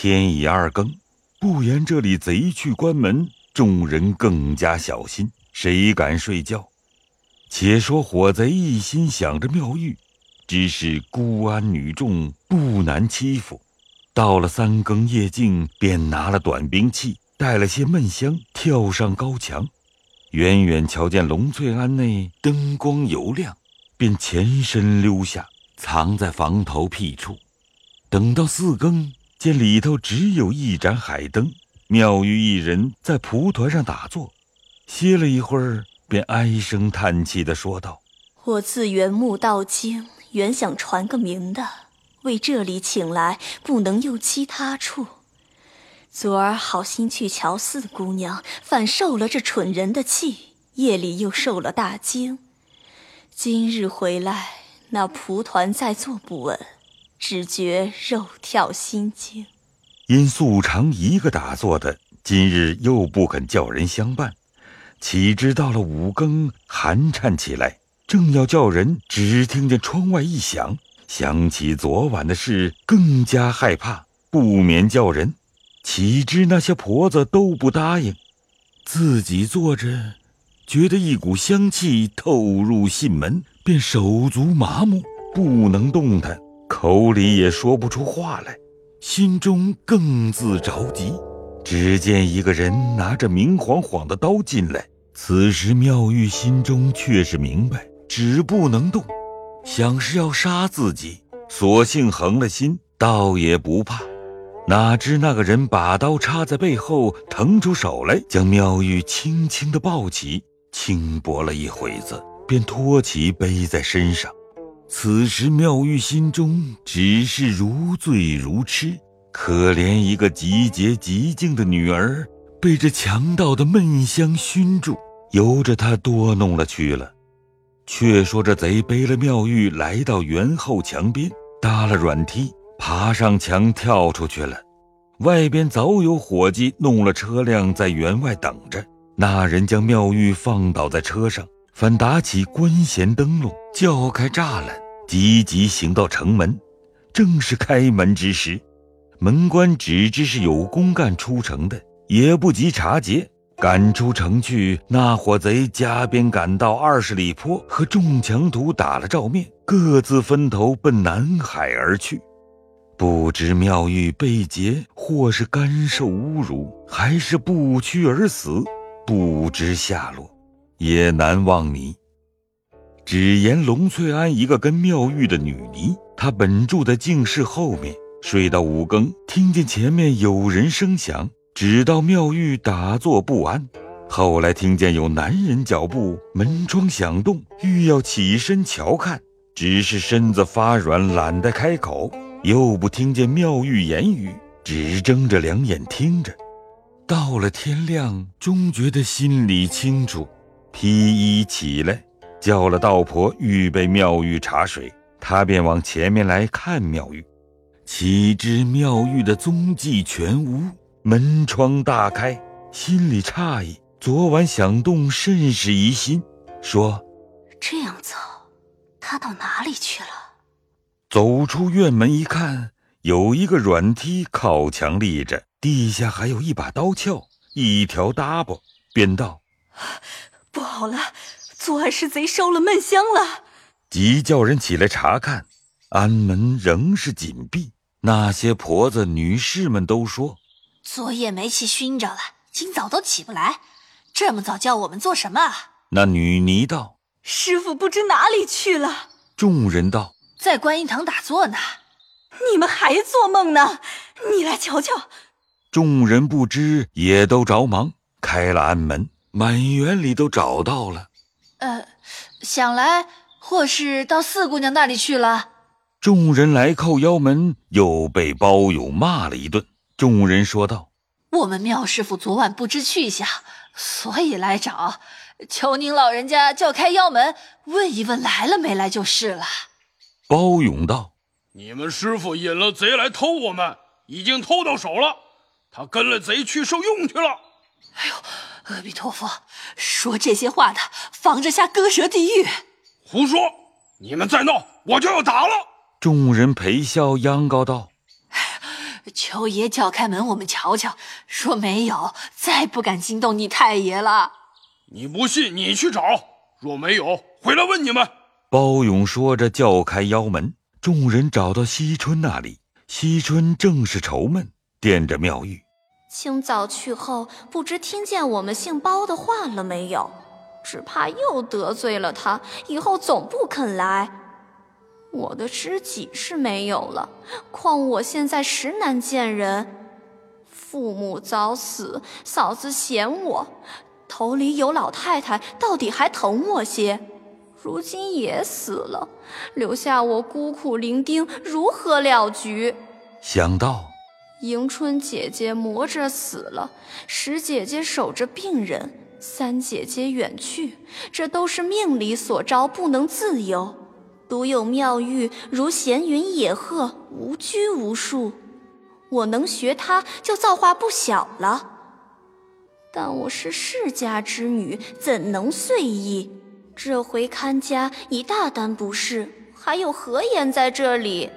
天已二更，不言这里贼去关门，众人更加小心，谁敢睡觉？且说火贼一心想着妙玉，只是孤安女众，不难欺负。到了三更夜静，便拿了短兵器，带了些闷香，跳上高墙。远远瞧见龙翠庵内灯光油亮，便前身溜下，藏在房头僻处。等到四更，见里头只有一盏海灯，妙玉一人在蒲团上打坐，歇了一会儿。便唉声叹气地说道：“我自原木到京，原想传个名的，为这里请来，不能又欺他处。昨儿好心去瞧四姑娘，反受了这蠢人的气，夜里又受了大惊。今日回来，那蒲团再坐不稳，只觉肉跳心惊。因素常一个打坐的，今日又不肯叫人相伴。”岂知到了五更，寒颤起来，正要叫人，只听见窗外一响，想起昨晚的事，更加害怕，不免叫人。岂知那些婆子都不答应，自己坐着，觉得一股香气透入心门，便手足麻木，不能动弹，口里也说不出话来，心中更自着急。只见一个人拿着明晃晃的刀进来，此时妙玉心中却是明白，只不能动，想是要杀自己，索性横了心，倒也不怕。哪知那个人把刀插在背后，腾出手来，将妙玉轻轻地抱起，轻薄了一会子，便托起背在身上。此时妙玉心中只是如醉如痴。可怜一个极洁极静的女儿，被这强盗的闷香熏住，由着他多弄了去了。却说这贼背了妙玉来到园后墙边，搭了软梯，爬上墙跳出去了。外边早有伙计弄了车辆在园外等着。那人将妙玉放倒在车上，反打起官衔灯笼，叫开栅栏，急急行到城门。正是开门之时。门官只知是有公干出城的，也不及查劫，赶出城去。那伙贼加鞭赶到二十里坡，和众强徒打了照面，各自分头奔南海而去。不知妙玉被劫，或是甘受侮辱，还是不屈而死，不知下落，也难忘你。只言龙翠庵一个跟妙玉的女尼，她本住在净室后面。睡到五更，听见前面有人声响，只道妙玉打坐不安。后来听见有男人脚步，门窗响动，欲要起身瞧看，只是身子发软，懒得开口。又不听见妙玉言语，只睁着两眼听着。到了天亮，终觉得心里清楚，披衣起来，叫了道婆预备妙玉茶水，他便往前面来看妙玉。岂知妙玉的踪迹全无，门窗大开，心里诧异。昨晚想动，甚是疑心，说：“这样走，他到哪里去了？”走出院门一看，有一个软梯靠墙立着，地下还有一把刀鞘，一条搭膊，便道：“不好了，昨晚是贼烧了闷香了。”急叫人起来查看，庵门仍是紧闭。那些婆子、女士们都说：“昨夜煤气熏着了，今早都起不来。这么早叫我们做什么？”那女尼道：“师傅不知哪里去了。”众人道：“在观音堂打坐呢。”你们还做梦呢？你来瞧瞧。众人不知，也都着忙开了庵门，满园里都找到了。呃，想来或是到四姑娘那里去了。众人来叩妖门，又被包勇骂了一顿。众人说道：“我们妙师傅昨晚不知去向，所以来找，求您老人家叫开妖门，问一问来了没来就是了。”包勇道：“你们师傅引了贼来偷我们，已经偷到手了。他跟了贼去受用去了。”哎呦，阿弥陀佛！说这些话的，防着下割舌地狱。胡说！你们再闹，我就要打了。众人陪笑，央告道：“求爷叫开门，我们瞧瞧。若没有，再不敢惊动你太爷了。你不信，你去找。若没有，回来问你们。包勇说着，叫开腰门。众人找到惜春那里，惜春正是愁闷，惦着妙玉。清早去后，不知听见我们姓包的话了没有？只怕又得罪了他，以后总不肯来。我的知己是没有了，况我现在实难见人。父母早死，嫂子嫌我，头里有老太太，到底还疼我些。如今也死了，留下我孤苦伶仃，如何了局？想到迎春姐姐磨着死了，十姐姐守着病人，三姐姐远去，这都是命里所招，不能自由。独有妙玉如闲云野鹤，无拘无束。我能学她，就造化不小了。但我是世家之女，怎能遂意？这回看家已大担不是，还有何言在这里？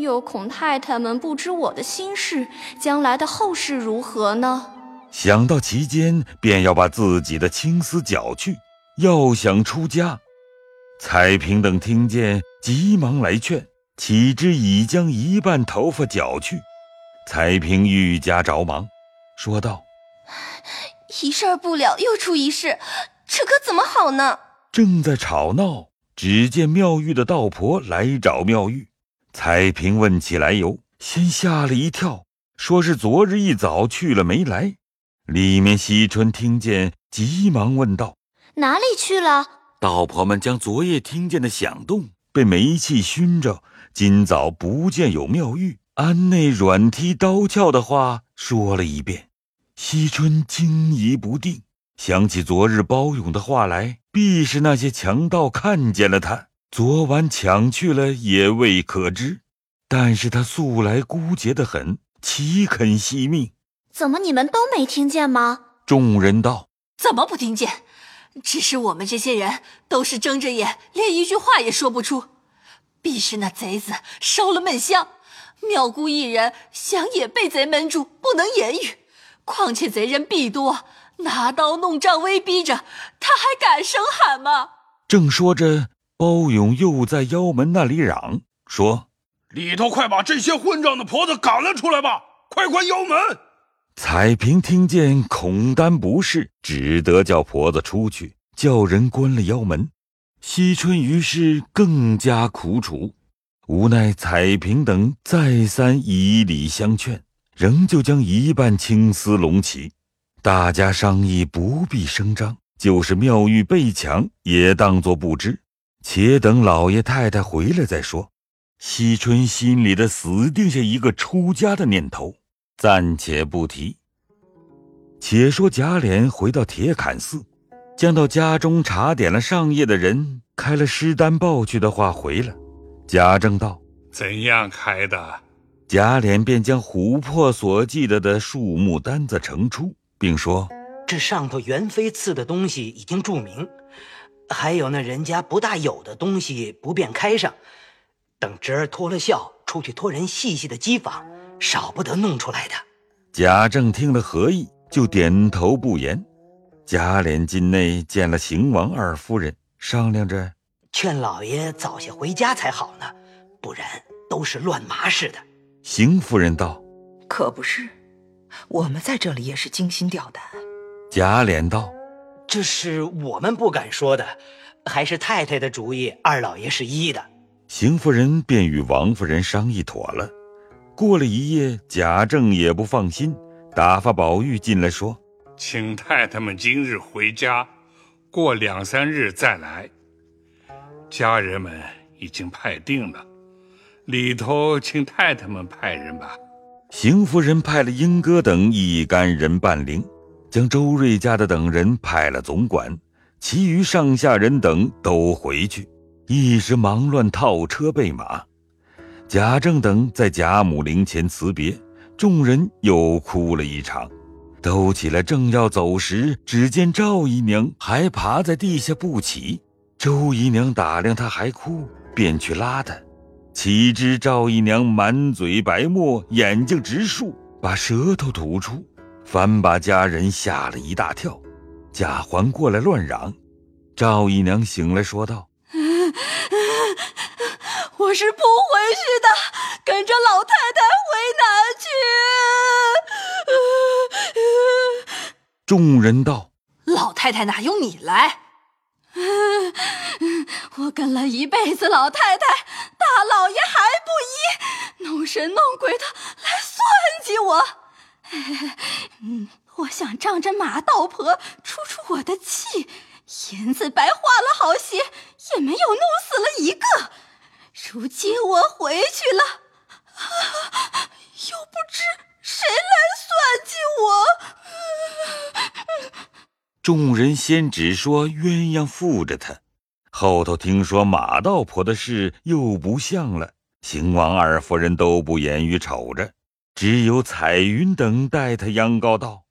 又恐太太们不知我的心事，将来的后事如何呢？想到其间，便要把自己的青丝绞去，要想出家。彩萍等听见，急忙来劝，岂知已将一半头发绞去。彩萍愈加着忙，说道：“一事不了，又出一事，这可怎么好呢？”正在吵闹，只见妙玉的道婆来找妙玉。彩萍问起来由，先吓了一跳，说是昨日一早去了没来。里面惜春听见，急忙问道：“哪里去了？”道婆们将昨夜听见的响动被煤气熏着，今早不见有妙玉，庵内软踢刀鞘的话说了一遍。惜春惊疑不定，想起昨日包勇的话来，必是那些强盗看见了他，昨晚抢去了也未可知。但是他素来孤洁的很，岂肯惜命？怎么你们都没听见吗？众人道：怎么不听见？只是我们这些人都是睁着眼，连一句话也说不出。必是那贼子烧了闷香，妙姑一人想也被贼闷住，不能言语。况且贼人必多，拿刀弄杖威逼着，他还敢声喊吗？正说着，包勇又在腰门那里嚷说：“里头快把这些混账的婆子赶了出来吧！快关腰门！”彩萍听见，恐担不是，只得叫婆子出去，叫人关了腰门。惜春于是更加苦楚，无奈彩萍等再三以礼相劝，仍旧将一半青丝拢起。大家商议不必声张，就是妙玉被抢，也当作不知，且等老爷太太回来再说。惜春心里的死定下一个出家的念头。暂且不提。且说贾琏回到铁槛寺，将到家中查点了上夜的人开了尸单报去的话回来。贾政道：“怎样开的？”贾琏便将琥珀所记得的数目单子呈出，并说：“这上头元妃赐的东西已经注明，还有那人家不大有的东西不便开上，等侄儿脱了孝出去托人细细的机访。”少不得弄出来的。贾政听了何意，就点头不言。贾琏进内见了邢王二夫人，商量着劝老爷早些回家才好呢，不然都是乱麻似的。邢夫人道：“可不是，我们在这里也是精心吊胆。”贾琏道：“这是我们不敢说的，还是太太的主意，二老爷是依的。”邢夫人便与王夫人商议妥了。过了一夜，贾政也不放心，打发宝玉进来，说：“请太太们今日回家，过两三日再来。家人们已经派定了，里头请太太们派人吧。”邢夫人派了英哥等一干人伴灵，将周瑞家的等人派了总管，其余上下人等都回去，一时忙乱套车备马。贾政等在贾母灵前辞别，众人又哭了一场。都起来，正要走时，只见赵姨娘还爬在地下不起。周姨娘打量她还哭，便去拉她。岂知赵姨娘满嘴白沫，眼睛直竖，把舌头吐出，反把家人吓了一大跳。贾环过来乱嚷，赵姨娘醒来说道：“我是不回去的，跟着老太太回南去。”众人道：“老太太哪用你来？”我跟了一辈子老太太，大老爷还不依，弄神弄鬼的来算计我。嗯，我想仗着马道婆出出我的气，银子白花了好些，也没有弄死了一个。如今我回去了，又不知谁来算计我。众人先只说鸳鸯附着他。后头听说马道婆的事又不像了，邢王二夫人都不言语，瞅着，只有彩云等待他央告道：“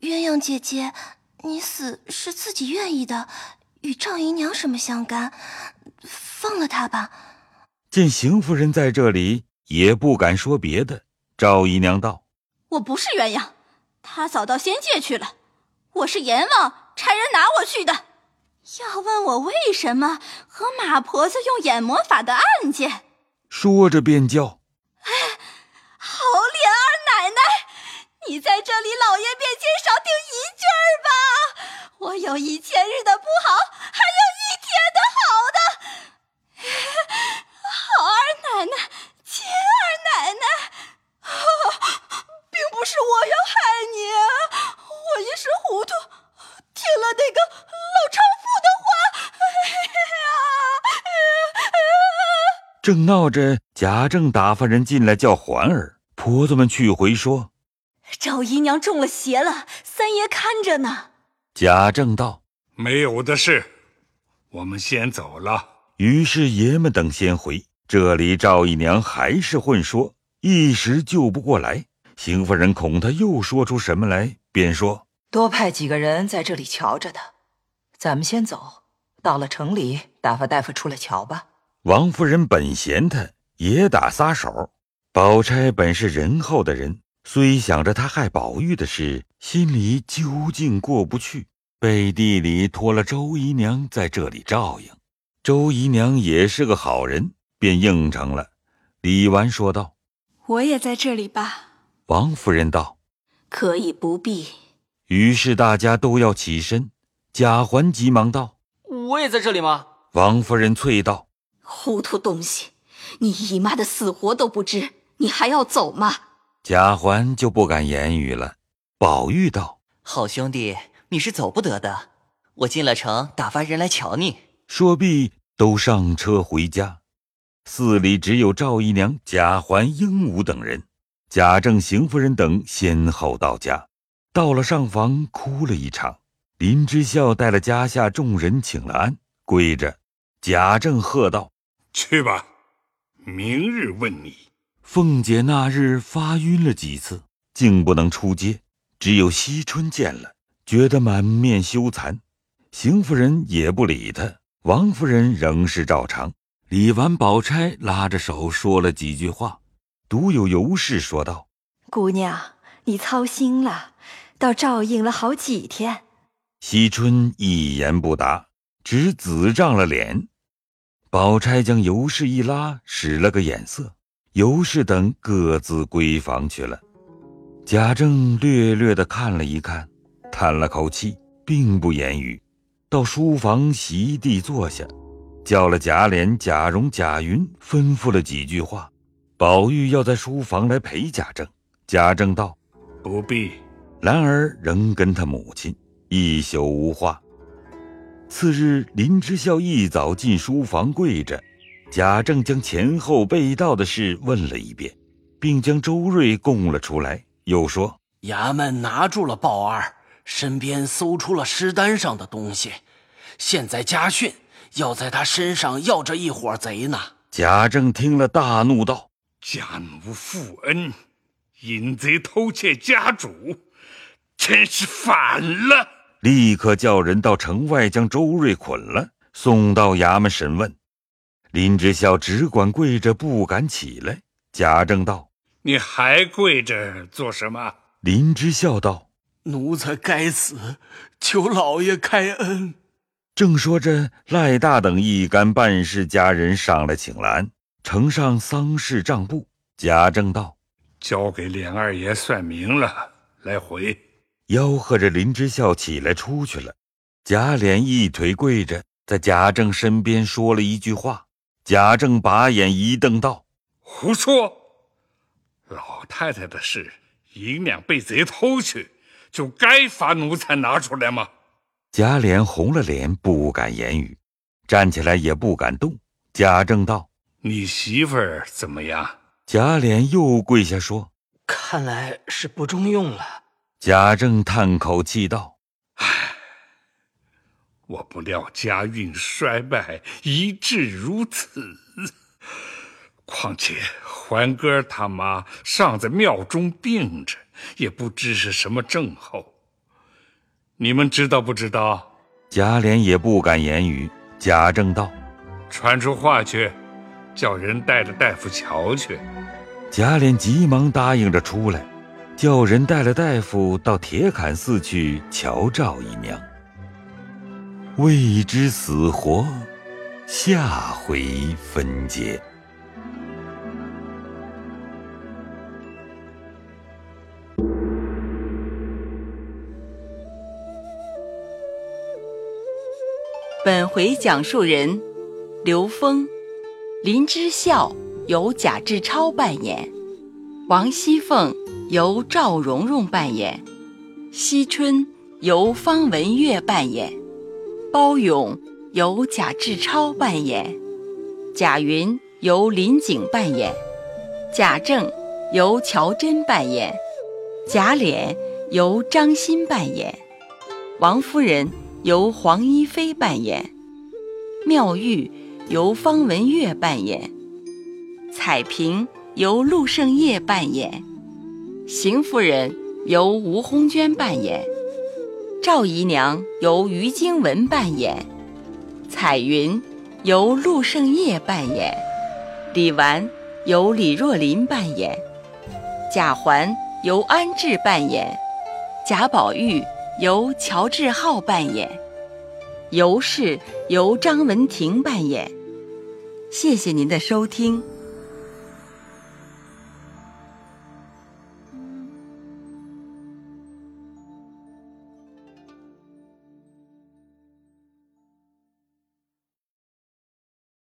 鸳鸯姐姐，你死是自己愿意的，与赵姨娘什么相干？放了她吧。”见邢夫人在这里，也不敢说别的。赵姨娘道：“我不是鸳鸯，她早到仙界去了，我是阎王差人拿我去的。”要问我为什么和马婆子用眼魔法的案件，说着便叫：“哎，奶奶，你在这里老爷面前少听一句儿吧！我有一千日的不好，还有一天的好的。好二奶奶，亲二奶奶，并不是我要害你，我一时糊涂，听了那个老娼妇的话。”正闹着，贾政打发人进来叫环儿。婆子们去回说：“赵姨娘中了邪了，三爷看着呢。”贾政道：“没有的事，我们先走了。”于是爷们等先回。这里赵姨娘还是混说，一时救不过来。邢夫人恐她又说出什么来，便说：“多派几个人在这里瞧着他。咱们先走，到了城里，打发大夫出来瞧吧。”王夫人本嫌他，也打撒手。宝钗本是仁厚的人，虽想着他害宝玉的事，心里究竟过不去，背地里托了周姨娘在这里照应。周姨娘也是个好人，便应承了。李纨说道：“我也在这里吧。”王夫人道：“可以不必。”于是大家都要起身。贾环急忙道：“我也在这里吗？”王夫人啐道。糊涂东西，你姨妈的死活都不知，你还要走吗？贾环就不敢言语了。宝玉道：“好兄弟，你是走不得的。我进了城，打发人来瞧你。”说毕，都上车回家。寺里只有赵姨娘、贾环、鹦鹉等人。贾政、邢夫人等先后到家，到了上房，哭了一场。林之孝带了家下众人请了安，跪着。贾政喝道。去吧，明日问你。凤姐那日发晕了几次，竟不能出街，只有惜春见了，觉得满面羞惭。邢夫人也不理她，王夫人仍是照常。李纨、宝钗拉着手说了几句话，独有尤氏说道：“姑娘，你操心了，倒照应了好几天。”惜春一言不答，只紫涨了脸。宝钗将尤氏一拉，使了个眼色，尤氏等各自归房去了。贾政略略的看了一看，叹了口气，并不言语，到书房席地坐下，叫了贾琏、贾蓉、贾云，吩咐了几句话。宝玉要在书房来陪贾政，贾政道：“不必。”兰儿仍跟他母亲一宿无话。次日，林之孝一早进书房跪着，贾政将前后被盗的事问了一遍，并将周瑞供了出来，又说：衙门拿住了鲍二，身边搜出了尸单上的东西，现在家训要在他身上要这一伙贼呢。贾政听了，大怒道：“家奴负恩，淫贼偷窃家主，真是反了！”立刻叫人到城外将周瑞捆了，送到衙门审问。林之孝只管跪着，不敢起来。贾政道：“你还跪着做什么？”林之孝道：“奴才该死，求老爷开恩。”正说着，赖大等一干办事家人上来请兰，呈上丧事账簿。贾政道：“交给琏二爷算明了，来回。”吆喝着林之孝起来出去了。贾琏一腿跪着，在贾政身边说了一句话。贾政把眼一瞪道：“胡说！老太太的事，银两被贼偷去，就该罚奴才拿出来吗？”贾琏红了脸，不敢言语，站起来也不敢动。贾政道：“你媳妇儿怎么样？”贾琏又跪下说：“看来是不中用了。”贾政叹口气道：“唉，我不料家运衰败，一至如此。况且环哥他妈尚在庙中病着，也不知是什么症候。”你们知道不知道？贾琏也不敢言语。贾政道：“传出话去，叫人带着大夫瞧去。”贾琏急忙答应着出来，叫人带了大夫到铁槛寺去瞧赵姨娘。未知死活，下回分解。本回讲述人：刘峰、林之孝由贾志超扮演，王熙凤由赵蓉蓉扮演，惜春由方文月扮演，包勇由贾志超扮演，贾云由林景扮演，贾政由乔真扮演，贾琏由张欣扮演，王夫人。由黄一飞扮演，妙玉由方文月扮演，彩萍由陆胜业扮演，邢夫人由吴红娟扮演，赵姨娘由于经文扮演，彩云由陆胜业扮演，李纨由李若琳扮演，贾环由安志扮演，贾宝玉。由乔治浩扮演，尤氏由张文婷扮演。谢谢您的收听。